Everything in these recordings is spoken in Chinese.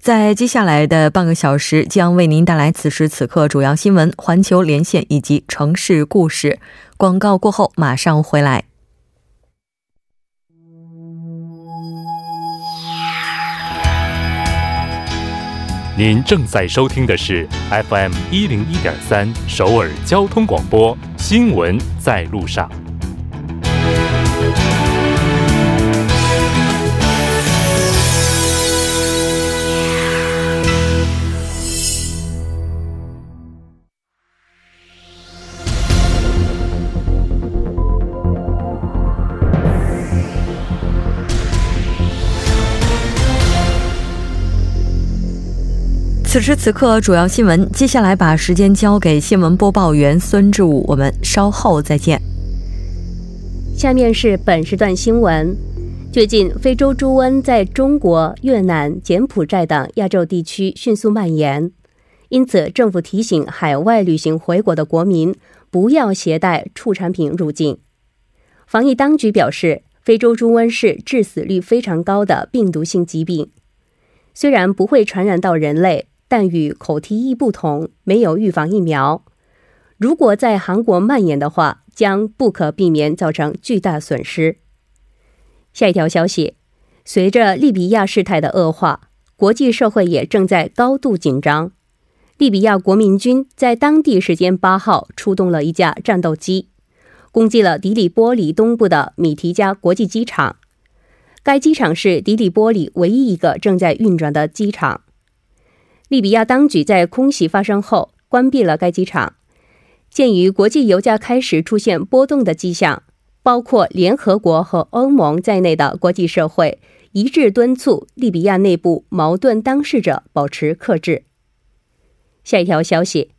在接下来的半个小时，将为您带来此时此刻主要新闻、环球连线以及城市故事。广告过后，马上回来。您正在收听的是 FM 一零一点三首尔交通广播，新闻在路上。此时此刻，主要新闻。接下来把时间交给新闻播报员孙志武，我们稍后再见。下面是本时段新闻：最近，非洲猪瘟在中国、越南、柬埔寨等亚洲地区迅速蔓延，因此政府提醒海外旅行回国的国民不要携带畜产品入境。防疫当局表示，非洲猪瘟是致死率非常高的病毒性疾病，虽然不会传染到人类。但与口蹄疫不同，没有预防疫苗。如果在韩国蔓延的话，将不可避免造成巨大损失。下一条消息：随着利比亚事态的恶化，国际社会也正在高度紧张。利比亚国民军在当地时间八号出动了一架战斗机，攻击了迪里波里东部的米提加国际机场。该机场是迪里波里唯一一个正在运转的机场。利比亚当局在空袭发生后关闭了该机场。鉴于国际油价开始出现波动的迹象，包括联合国和欧盟在内的国际社会一致敦促利比亚内部矛盾当事者保持克制。下一条消息：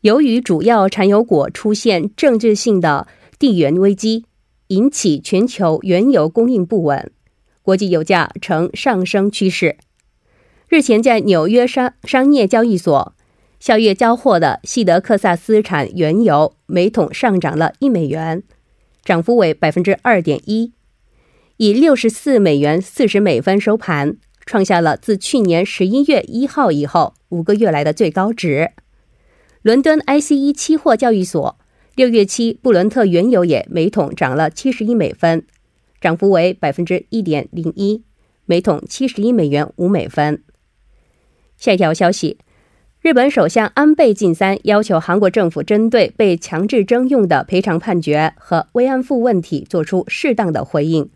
由于主要产油国出现政治性的地缘危机，引起全球原油供应不稳，国际油价呈上升趋势。日前，在纽约商商业交易所，下月交货的西德克萨斯产原油每桶上涨了一美元，涨幅为百分之二点一，以六十四美元四十美分收盘，创下了自去年十一月一号以后五个月来的最高值。伦敦 ICE 期货交易所六月期布伦特原油也每桶涨了七十一美分，涨幅为百分之一点零一，每桶七十一美元五美分。下一条消息，日本首相安倍晋三要求韩国政府针对被强制征用的赔偿判决和慰安妇问题作出适当的回应。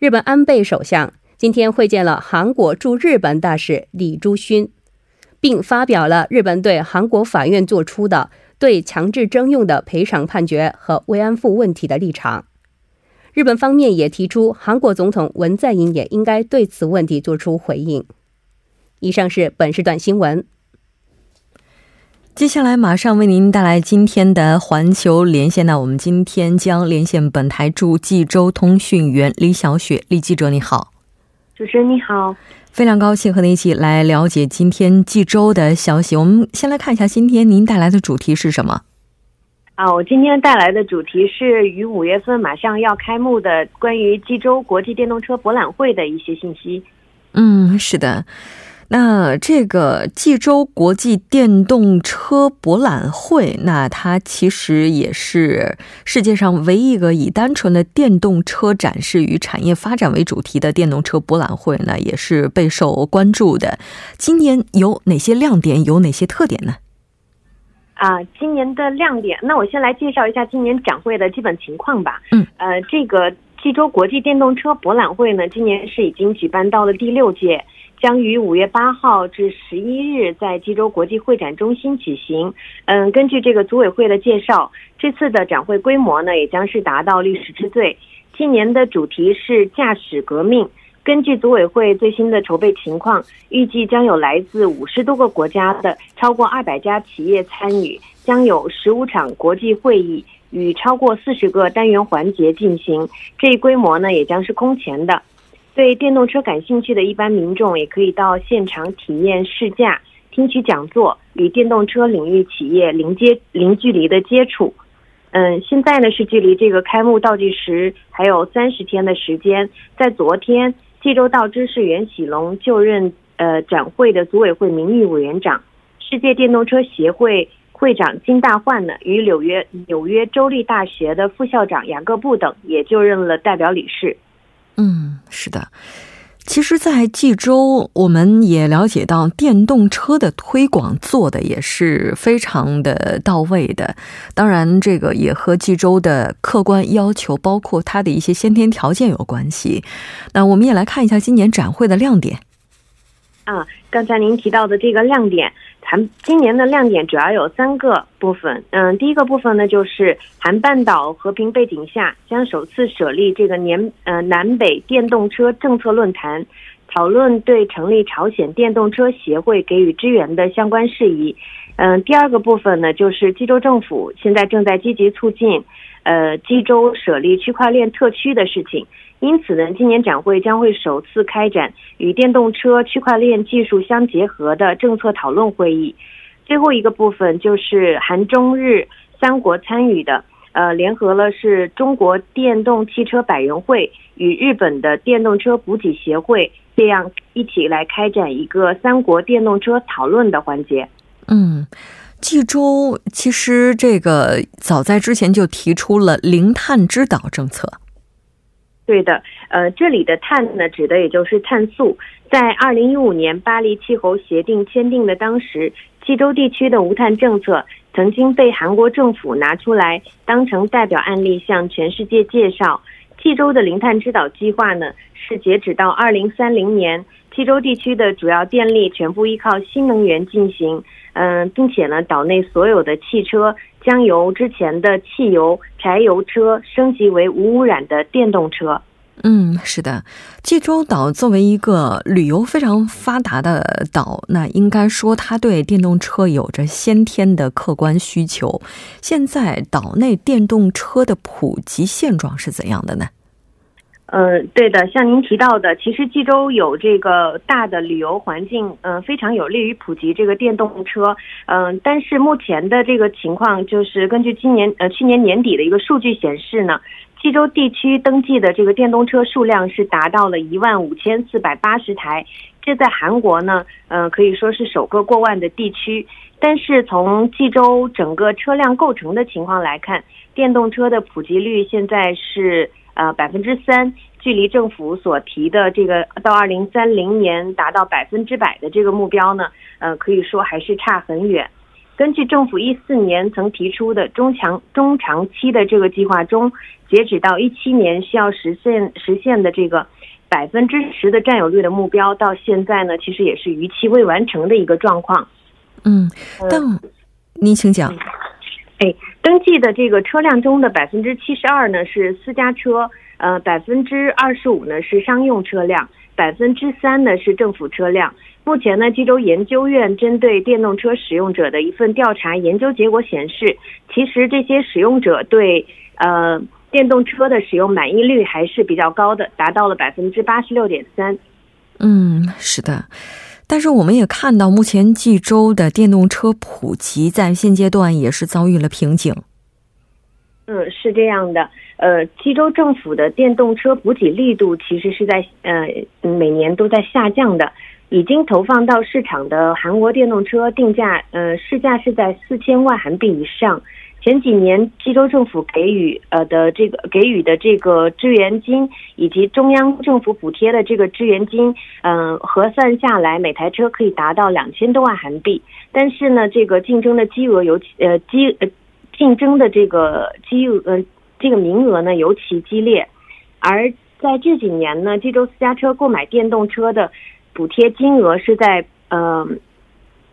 日本安倍首相今天会见了韩国驻日本大使李朱勋，并发表了日本对韩国法院作出的对强制征用的赔偿判决和慰安妇问题的立场。日本方面也提出，韩国总统文在寅也应该对此问题作出回应。以上是本时段新闻。接下来马上为您带来今天的环球连线。那我们今天将连线本台驻济州通讯员李小雪，李记者你好。主持人你好，非常高兴和您一起来了解今天济州的消息。我们先来看一下今天您带来的主题是什么？啊，我今天带来的主题是于五月份马上要开幕的关于济州国际电动车博览会的一些信息。嗯，是的。那这个济州国际电动车博览会，那它其实也是世界上唯一一个以单纯的电动车展示与产业发展为主题的电动车博览会，呢也是备受关注的。今年有哪些亮点？有哪些特点呢？啊，今年的亮点，那我先来介绍一下今年展会的基本情况吧。嗯，呃，这个济州国际电动车博览会呢，今年是已经举办到了第六届。将于五月八号至十一日在济州国际会展中心举行。嗯，根据这个组委会的介绍，这次的展会规模呢也将是达到历史之最。今年的主题是驾驶革命。根据组委会最新的筹备情况，预计将有来自五十多个国家的超过二百家企业参与，将有十五场国际会议与超过四十个单元环节进行。这一规模呢，也将是空前的。对电动车感兴趣的一般民众，也可以到现场体验试驾、听取讲座，与电动车领域企业零接零距离的接触。嗯，现在呢是距离这个开幕倒计时还有三十天的时间。在昨天，济州道知事袁喜龙就任呃展会的组委会名誉委员长，世界电动车协会会长金大焕呢，与纽约纽约州立大学的副校长雅各布等也就任了代表理事。嗯，是的。其实，在济州，我们也了解到电动车的推广做的也是非常的到位的。当然，这个也和济州的客观要求，包括它的一些先天条件有关系。那我们也来看一下今年展会的亮点。啊，刚才您提到的这个亮点。韩今年的亮点主要有三个部分，嗯，第一个部分呢，就是韩半岛和平背景下将首次设立这个年呃南北电动车政策论坛，讨论对成立朝鲜电动车协会给予支援的相关事宜。嗯，第二个部分呢，就是济州政府现在正在积极促进，呃，济州设立区块链特区的事情。因此呢，今年展会将会首次开展与电动车区块链技术相结合的政策讨论会议。最后一个部分就是韩中日三国参与的，呃，联合了是中国电动汽车百人会与日本的电动车补给协会，这样一起来开展一个三国电动车讨论的环节。嗯，济州其实这个早在之前就提出了零碳之岛政策。对的，呃，这里的碳呢，指的也就是碳素。在二零一五年巴黎气候协定签订的当时，济州地区的无碳政策曾经被韩国政府拿出来当成代表案例向全世界介绍。济州的零碳之岛计划呢，是截止到二零三零年，济州地区的主要电力全部依靠新能源进行。嗯，并且呢，岛内所有的汽车将由之前的汽油、柴油车升级为无污染的电动车。嗯，是的，济州岛作为一个旅游非常发达的岛，那应该说它对电动车有着先天的客观需求。现在岛内电动车的普及现状是怎样的呢？嗯，对的，像您提到的，其实济州有这个大的旅游环境，嗯，非常有利于普及这个电动车，嗯，但是目前的这个情况就是，根据今年呃去年年底的一个数据显示呢，济州地区登记的这个电动车数量是达到了一万五千四百八十台，这在韩国呢，嗯，可以说是首个过万的地区。但是从济州整个车辆构成的情况来看，电动车的普及率现在是。呃，百分之三，距离政府所提的这个到二零三零年达到百分之百的这个目标呢，呃，可以说还是差很远。根据政府一四年曾提出的中长中长期的这个计划中，截止到一七年需要实现实现的这个百分之十的占有率的目标，到现在呢，其实也是逾期未完成的一个状况。嗯，但您请讲。哎，登记的这个车辆中的百分之七十二呢是私家车，呃，百分之二十五呢是商用车辆，百分之三呢是政府车辆。目前呢，济州研究院针对电动车使用者的一份调查研究结果显示，其实这些使用者对呃电动车的使用满意率还是比较高的，达到了百分之八十六点三。嗯，是的。但是我们也看到，目前济州的电动车普及在现阶段也是遭遇了瓶颈。嗯，是这样的。呃，济州政府的电动车补给力度其实是在呃每年都在下降的。已经投放到市场的韩国电动车定价，呃，市价是在四千万韩币以上。前几年济州政府给予呃的这个给予的这个支援金，以及中央政府补贴的这个支援金，嗯，核算下来每台车可以达到两千多万韩币。但是呢，这个竞争的金额尤其呃激呃竞争的这个激呃这个名额呢尤其激烈。而在这几年呢，济州私家车购买电动车的补贴金额是在呃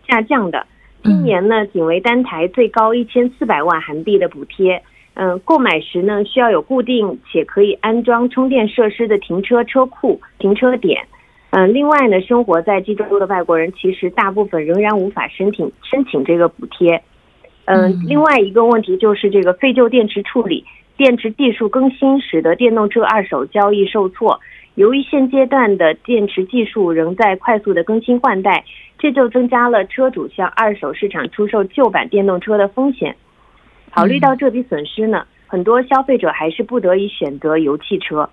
下降的。今年呢，仅为单台最高一千四百万韩币的补贴，嗯，购买时呢需要有固定且可以安装充电设施的停车车库、停车点。嗯，另外呢，生活在济州的外国人其实大部分仍然无法申请申请这个补贴。嗯，另外一个问题就是这个废旧电池处理、电池技术更新，使得电动车二手交易受挫。由于现阶段的电池技术仍在快速的更新换代，这就增加了车主向二手市场出售旧版电动车的风险。考虑到这笔损失呢，很多消费者还是不得已选择油汽车。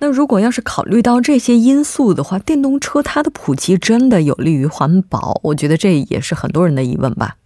那如果要是考虑到这些因素的话，电动车它的普及真的有利于环保？我觉得这也是很多人的疑问吧。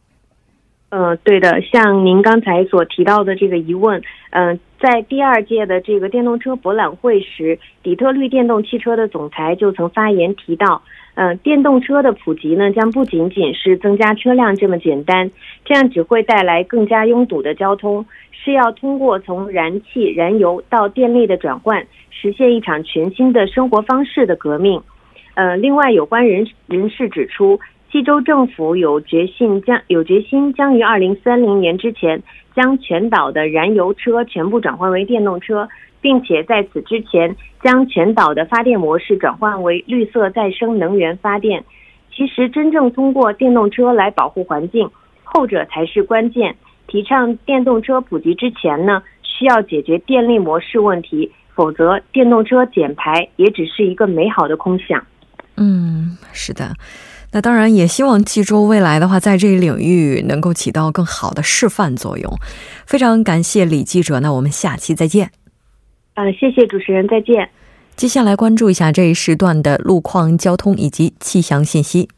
呃，对的，像您刚才所提到的这个疑问，嗯，在第二届的这个电动车博览会时，底特律电动汽车的总裁就曾发言提到，嗯，电动车的普及呢，将不仅仅是增加车辆这么简单，这样只会带来更加拥堵的交通，是要通过从燃气、燃油到电力的转换。实现一场全新的生活方式的革命。呃，另外，有关人人士指出，济州政府有决心将有决心将于二零三零年之前将全岛的燃油车全部转换为电动车，并且在此之前将全岛的发电模式转换为绿色再生能源发电。其实，真正通过电动车来保护环境，后者才是关键。提倡电动车普及之前呢，需要解决电力模式问题。否则，电动车减排也只是一个美好的空想。嗯，是的。那当然，也希望济州未来的话，在这一领域能够起到更好的示范作用。非常感谢李记者，那我们下期再见。嗯，谢谢主持人，再见。接下来关注一下这一时段的路况、交通以及气象信息。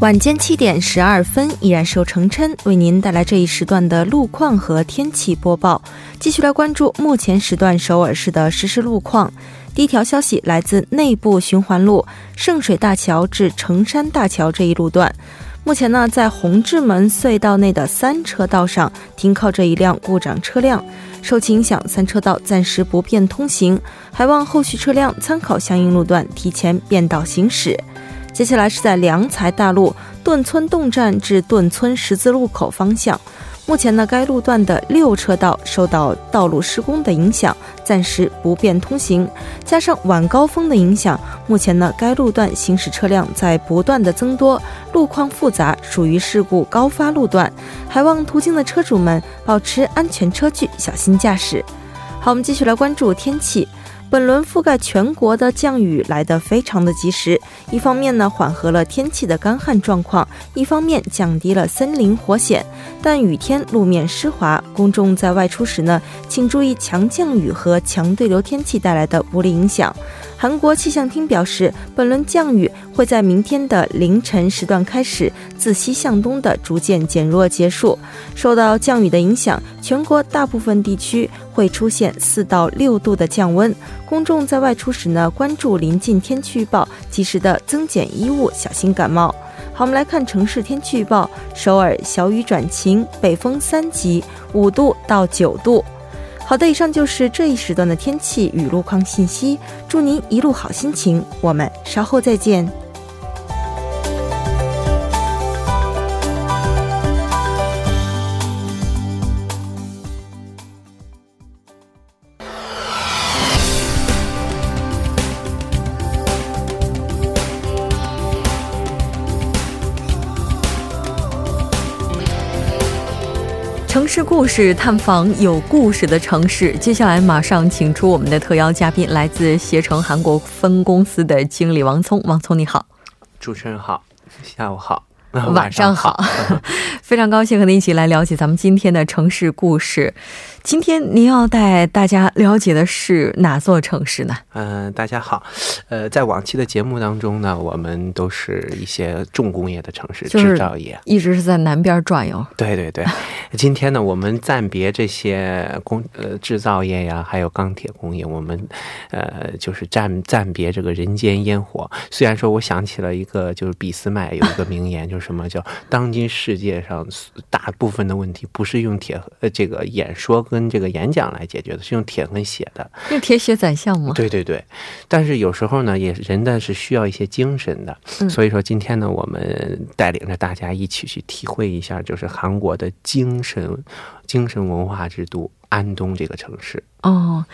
晚间七点十二分，依然是由程琛为您带来这一时段的路况和天气播报。继续来关注目前时段首尔市的实时路况。第一条消息来自内部循环路圣水大桥至城山大桥这一路段，目前呢在红志门隧道内的三车道上停靠着一辆故障车辆，受其影响，三车道暂时不便通行，还望后续车辆参考相应路段提前变道行驶。接下来是在良才大路顿村洞站至顿村十字路口方向，目前呢该路段的六车道受到道路施工的影响，暂时不便通行。加上晚高峰的影响，目前呢该路段行驶车辆在不断的增多，路况复杂，属于事故高发路段，还望途经的车主们保持安全车距，小心驾驶。好，我们继续来关注天气。本轮覆盖全国的降雨来得非常的及时，一方面呢缓和了天气的干旱状况，一方面降低了森林火险。但雨天路面湿滑，公众在外出时呢，请注意强降雨和强对流天气带来的不利影响。韩国气象厅表示，本轮降雨会在明天的凌晨时段开始，自西向东的逐渐减弱结束。受到降雨的影响，全国大部分地区会出现四到六度的降温。公众在外出时呢，关注临近天气预报，及时的增减衣物，小心感冒。好，我们来看城市天气预报：首尔小雨转晴，北风三级，五度到九度。好的，以上就是这一时段的天气与路况信息。祝您一路好心情，我们稍后再见。城市故事探访有故事的城市，接下来马上请出我们的特邀嘉宾，来自携程韩国分公司的经理王聪。王聪你好，主持人好，下午好。晚上好，非常高兴和您一起来了解咱们今天的城市故事。今天您要带大家了解的是哪座城市呢？嗯，大家好，呃，在往期的节目当中呢，我们都是一些重工业的城市，制造业，一直是在南边转悠。对对对，今天呢，我们暂别这些工呃制造业呀，还有钢铁工业，我们呃就是暂暂别这个人间烟火。虽然说，我想起了一个，就是俾斯麦有一个名言，就是什么叫当今世界上大部分的问题不是用铁呃这个演说。跟这个演讲来解决的，是用铁跟血的。用铁血宰相吗？对对对。但是有时候呢，也人的是需要一些精神的。所以说今天呢，我们带领着大家一起去体会一下，就是韩国的精神、精神文化之都。安东这个城市哦，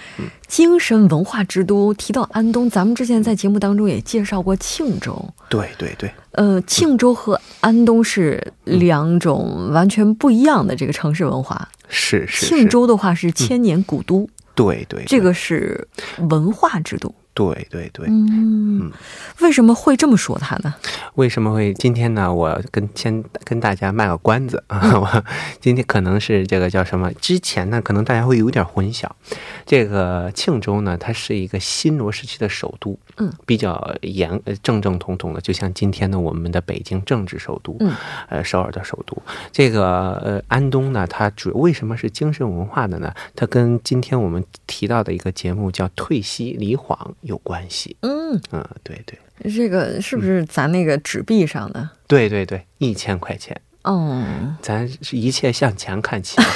精神文化之都。提到安东，咱们之前在节目当中也介绍过庆州。对对对，呃，庆州和安东是两种完全不一样的这个城市文化。是是，庆州的话是千年古都。对对，这个是文化之都。对对对，嗯，为什么会这么说他呢？为什么会今天呢？我跟先跟大家卖个关子啊！我今天可能是这个叫什么？之前呢，可能大家会有点混淆。这个庆州呢，它是一个新罗时期的首都，嗯，比较严正正统统的，就像今天的我们的北京政治首都，嗯，呃，首尔的首都。这个呃，安东呢，它主为什么是精神文化的呢？它跟今天我们提到的一个节目叫《退西离晃》。有关系，嗯嗯，对对，这个是不是咱那个纸币上的？对对对，一千块钱，哦，咱是一切向前看齐。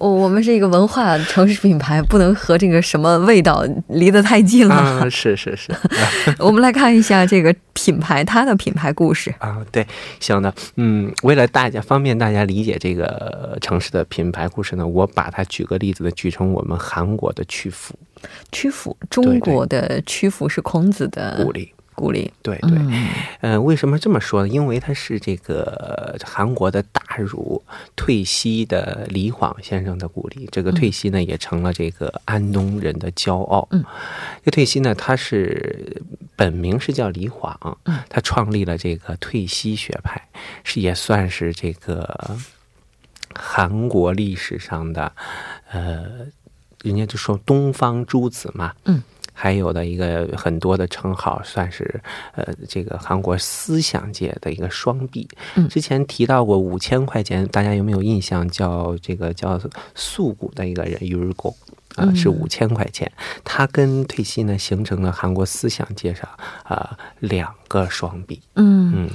我我们是一个文化城市品牌，不能和这个什么味道离得太近了。是是是，我们来看一下这个品牌它的品牌故事啊。对，行的，嗯，为了大家方便大家理解这个城市的品牌故事呢，我把它举个例子的举成我们韩国的曲阜。曲阜，中国的曲阜是孔子的故里。故里，对对，嗯，为什么这么说呢？因为他是这个韩国的大儒退西的李晃先生的鼓励。这个退西呢，也成了这个安东人的骄傲。嗯，这退西呢，他是本名是叫李晃，他创立了这个退西学派，是也算是这个韩国历史上的，呃，人家就说东方诸子嘛，嗯，还有的一个很多的称号，算是呃这个韩国思想界的一个双臂。嗯，之前提到过五千块钱，大家有没有印象？叫这个叫素骨的一个人，유日狗。啊，是五千块钱。他跟退西呢，形成了韩国思想界上啊两个双臂。嗯嗯，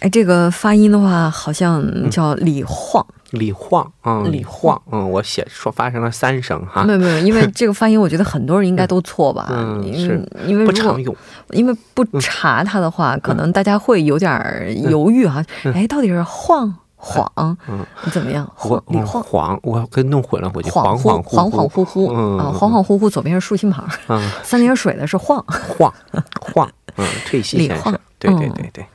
哎，这个发音的话，好像叫李晃。李晃，嗯，李晃，嗯，我写说发生了三声哈，没有没有，因为 这个发音，我觉得很多人应该都错吧，嗯，是因为不常用，因为不查它的话，可能大家会有点犹豫哈，哎，到底是晃晃，嗯，怎么样？李晃，晃，我跟弄混了，我就恍恍恍恍惚惚，啊，恍恍惚惚，左边是竖心旁，嗯，三点水的是晃 晃晃，嗯，退西先生，对对对对。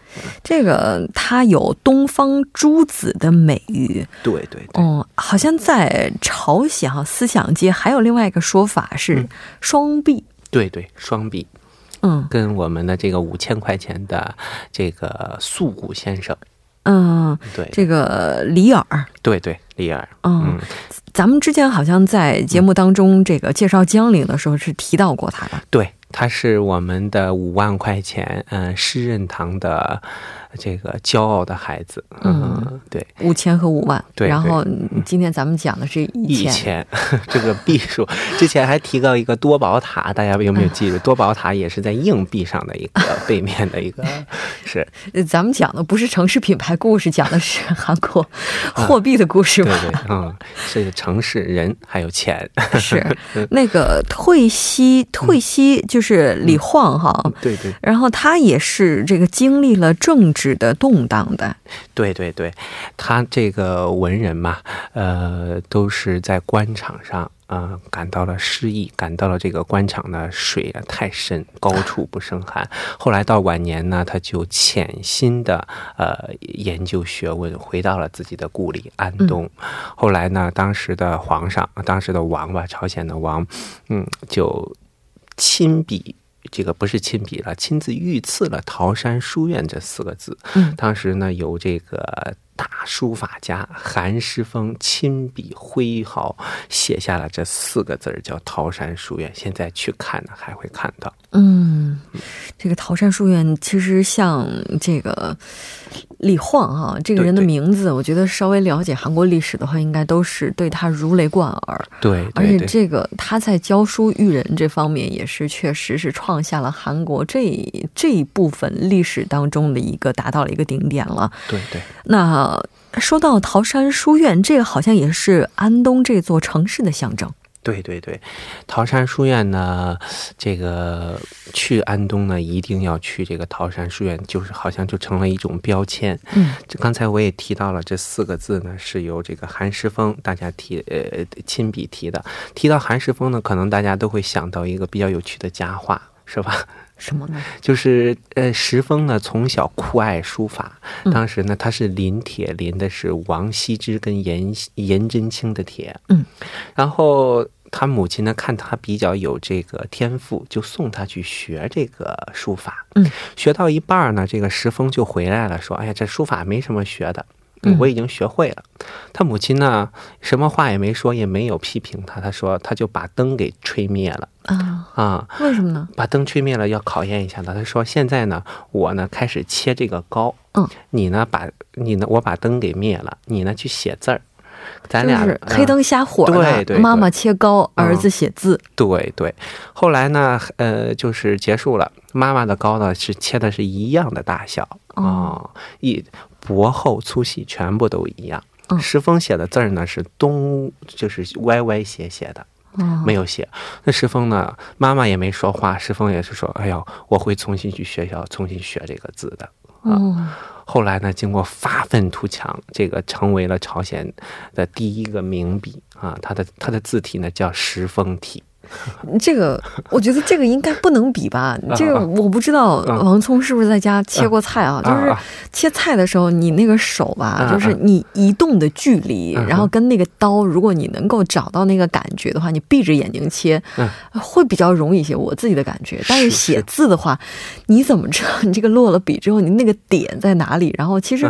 这个他有东方诸子的美誉，对对对，嗯，好像在朝鲜哈思想界还有另外一个说法是双臂，对对双臂，嗯，跟我们的这个五千块钱的这个素谷先生，嗯，对，这个李尔，对对李尔，嗯，咱们之前好像在节目当中这个介绍江陵的时候是提到过他的，对。他是我们的五万块钱，嗯，诗任堂的。这个骄傲的孩子，嗯，对，五千和五万，对。然后今天咱们讲的是一千，这个币数。之前还提到一个多宝塔，大家有没有记住？多宝塔也是在硬币上的一个背面的一个，是。咱们讲的不是城市品牌故事，讲的是韩国货币的故事吧？对对，嗯，是城市人还有钱。是那个退西，退西就是李晃哈，对对。然后他也是这个经历了政治。指的动荡的，对对对，他这个文人嘛，呃，都是在官场上啊感到了失意，感到了这个官场的水啊太深，高处不胜寒。后来到晚年呢，他就潜心的呃研究学问，回到了自己的故里安东。后来呢，当时的皇上，当时的王吧，朝鲜的王，嗯，就亲笔。这个不是亲笔了，亲自御赐了“桃山书院”这四个字。嗯，当时呢，由这个大书法家韩师峰亲笔挥毫写下了这四个字叫“桃山书院”。现在去看呢，还会看到。嗯，这个桃山书院其实像这个李晃啊这个人的名字，我觉得稍微了解韩国历史的话，应该都是对他如雷贯耳。对，而且这个他在教书育人这方面也是确实是创下了韩国这这一部分历史当中的一个达到了一个顶点了。对对。那说到桃山书院，这个好像也是安东这座城市的象征。对对对，桃山书院呢，这个去安东呢，一定要去这个桃山书院，就是好像就成了一种标签。嗯，这刚才我也提到了，这四个字呢是由这个韩石峰大家提呃亲笔提的。提到韩石峰呢，可能大家都会想到一个比较有趣的佳话，是吧？什么呢？就是呃，石峰呢从小酷爱书法，当时呢他是临帖，临的是王羲之跟颜颜真卿的帖，嗯，然后他母亲呢看他比较有这个天赋，就送他去学这个书法，嗯，学到一半呢，这个石峰就回来了，说，哎呀，这书法没什么学的。我已经学会了。他母亲呢，什么话也没说，也没有批评他。他说，他就把灯给吹灭了啊啊！为什么呢？把灯吹灭了，要考验一下他。他说，现在呢，我呢开始切这个糕，嗯，你呢把你呢，我把灯给灭了，你呢去写字儿。咱俩就是黑灯瞎火的，对对，妈妈切糕，儿子写字，对对。后来呢，呃，就是结束了。妈妈的糕呢是切的是一样的大小哦，一薄厚粗细全部都一样。石峰写的字儿呢是东，就是歪歪斜斜的，没有写。那石峰呢，妈妈也没说话，石峰也是说：“哎呦，我会重新去学校重新学这个字的。”啊。后来呢，经过发愤图强，这个成为了朝鲜的第一个名笔啊。他的他的字体呢叫石峰体。这个我觉得这个应该不能比吧？这个我不知道王聪是不是在家切过菜啊？就是切菜的时候，你那个手吧，就是你移动的距离，然后跟那个刀，如果你能够找到那个感觉的话，你闭着眼睛切，会比较容易一些。我自己的感觉，但是写字的话，你怎么知道 你这个落了笔之后，你那个点在哪里？然后其实，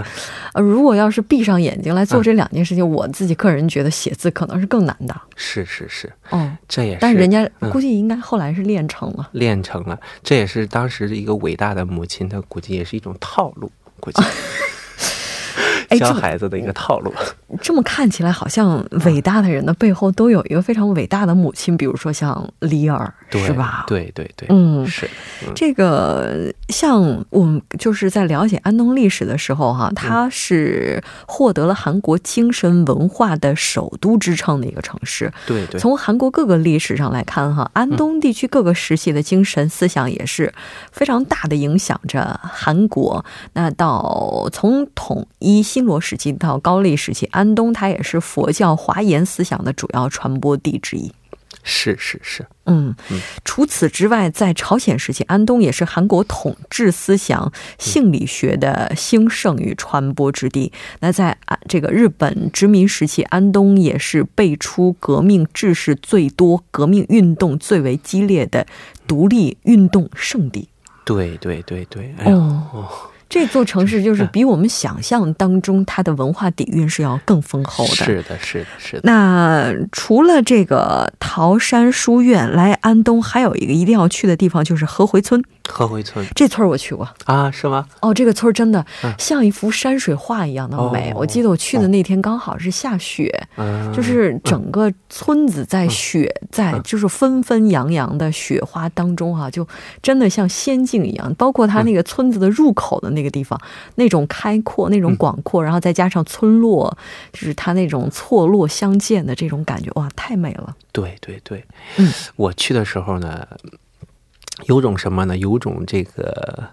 呃，如果要是闭上眼睛来做这两件事情，我自己个人觉得写字可能是更难的。是是是，哦，这也是，但是人家估计应该后来是练成了，练成了，这也是当时的一个伟大的母亲，她估计也是一种套路，估计。教孩子的一个套路。这么看起来，好像伟大的人的背后都有一个非常伟大的母亲，比如说像李尔，是吧？对对对，嗯，是这个。像我们就是在了解安东历史的时候，哈，它是获得了韩国精神文化的首都之称的一个城市。对对。从韩国各个历史上来看，哈，安东地区各个时期的精神思想也是非常大的影响着韩国。那到从统一新罗时期到高丽时期，安东它也是佛教华严思想的主要传播地之一。是是是，嗯，除此之外，在朝鲜时期，安东也是韩国统治思想、性理学的兴盛与传播之地。那在啊这个日本殖民时期，安东也是辈出革命志士最多、革命运动最为激烈的独立运动圣地。对对对对，哎哦。这座城市就是比 我们想象当中它的文化底蕴是要更丰厚的。是的，是的，是的。那除了这个桃山书院，来安东还有一个一定要去的地方，就是河回村。河回村这村我去过啊，是吗？哦，这个村真的像一幅山水画一样的美。我记得我去的那天刚好是下雪，就是整个村子在雪在就是纷纷扬扬的雪花当中哈，就真的像仙境一样。包括它那个村子的入口的那个地方，那种开阔、那种广阔，然后再加上村落，就是它那种错落相间的这种感觉，哇，太美了。对对对，嗯，我去的时候呢。有种什么呢？有种这个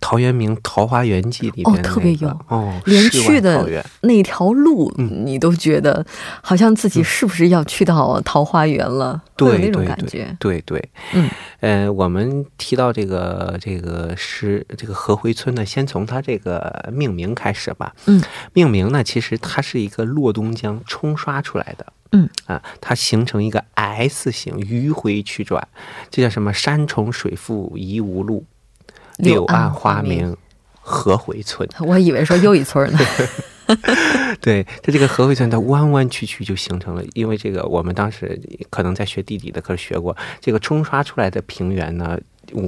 陶渊明《桃花源记》里面哦，特别有。哦，连去的那条路，你都觉得好像自己是不是要去到桃花源了？对，那种感觉，对对，嗯，呃，我们提到这个这个诗这个河回村呢，先从它这个命名开始吧。嗯，命名呢，其实它是一个洛东江冲刷出来的。嗯啊，它形成一个 S 型，迂回曲转，这叫什么？山重水复疑无路，柳暗花明何回村。我以为说又一村呢。对，它这个河回村，它弯弯曲曲就形成了。因为这个，我们当时可能在学地理的课学过，这个冲刷出来的平原呢，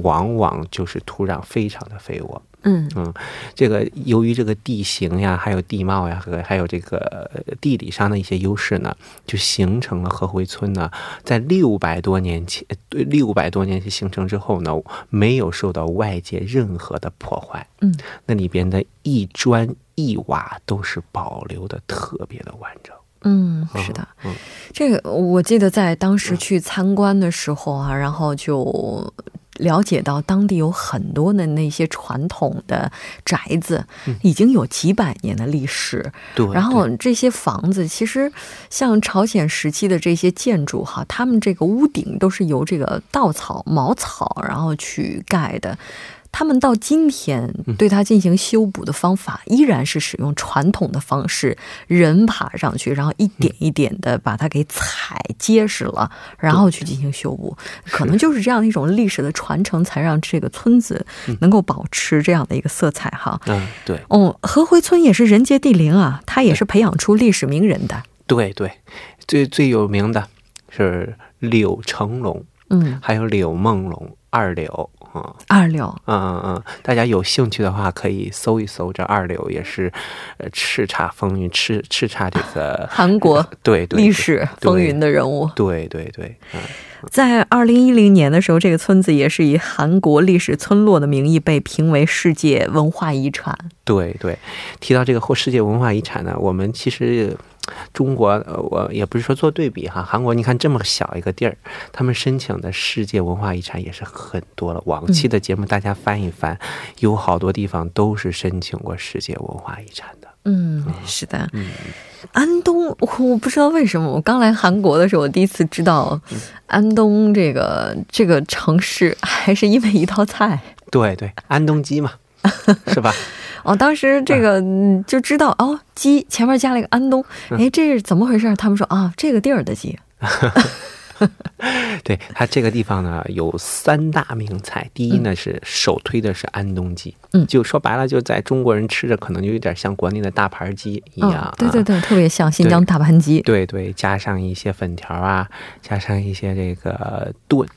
往往就是土壤非常的肥沃。嗯嗯，这个由于这个地形呀，还有地貌呀，和还有这个地理上的一些优势呢，就形成了合回村呢，在六百多年前，对六百多年前形成之后呢，没有受到外界任何的破坏。嗯，那里边的一砖一瓦都是保留的特别的完整。嗯，是的，这个我记得在当时去参观的时候啊，然后就。了解到当地有很多的那些传统的宅子，已经有几百年的历史。对，然后这些房子其实像朝鲜时期的这些建筑哈，他们这个屋顶都是由这个稻草、茅草然后去盖的。他们到今天对它进行修补的方法，依然是使用传统的方式，人爬上去，然后一点一点的把它给踩结实了，然后去进行修补。可能 就是这样的一种历史的传承，才让这个村子能够保持这样的一个色彩哈。嗯，对。哦，合回村也是人杰地灵啊，它也是培养出历史名人的。对对，最最有名的是柳成龙，嗯，还有柳梦龙，二柳。二流，嗯嗯嗯，大家有兴趣的话可以搜一搜，这二流也是，呃，叱咤风云，叱叱咤这个 韩国对历史风云的人物，对对对。嗯在二零一零年的时候，这个村子也是以韩国历史村落的名义被评为世界文化遗产。对对，提到这个或世界文化遗产呢，我们其实。中国，我也不是说做对比哈，韩国你看这么小一个地儿，他们申请的世界文化遗产也是很多了。往期的节目大家翻一翻，有好多地方都是申请过世界文化遗产的。嗯，是的。嗯，安东，我不知道为什么，我刚来韩国的时候，我第一次知道安东这个这个城市，还是因为一道菜。对对，安东鸡嘛，是吧？哦，当时这个就知道哦，鸡前面加了一个安东，哎，这是怎么回事？他们说啊，这个地儿的鸡。对它这个地方呢，有三大名菜。第一呢是首推的是安东鸡，嗯，就说白了，就在中国人吃着可能就有点像国内的大盘鸡一样，对对对，特别像新疆大盘鸡。对对，加上一些粉条啊，加上一些这个炖。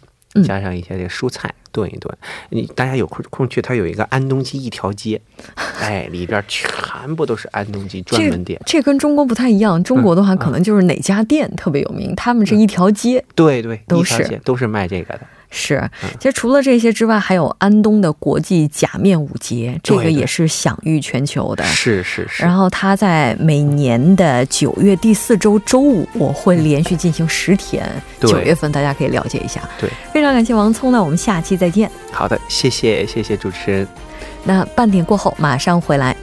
加上一些这个蔬菜炖一炖，你大家有空空去，它有一个安东鸡一条街，哎，里边全部都是安东鸡专门店。这跟中国不太一样，中国的话可能就是哪家店特别有名，他们是一条街，对对，都是。都是卖这个的。是，其实除了这些之外，还有安东的国际假面舞节，这个也是享誉全球的。是是是。然后它在每年的九月第四周周五会连续进行十天，九月份大家可以了解一下。对，非常感谢王聪，那我们下期再见。好的，谢谢谢谢主持人。那半点过后马上回来。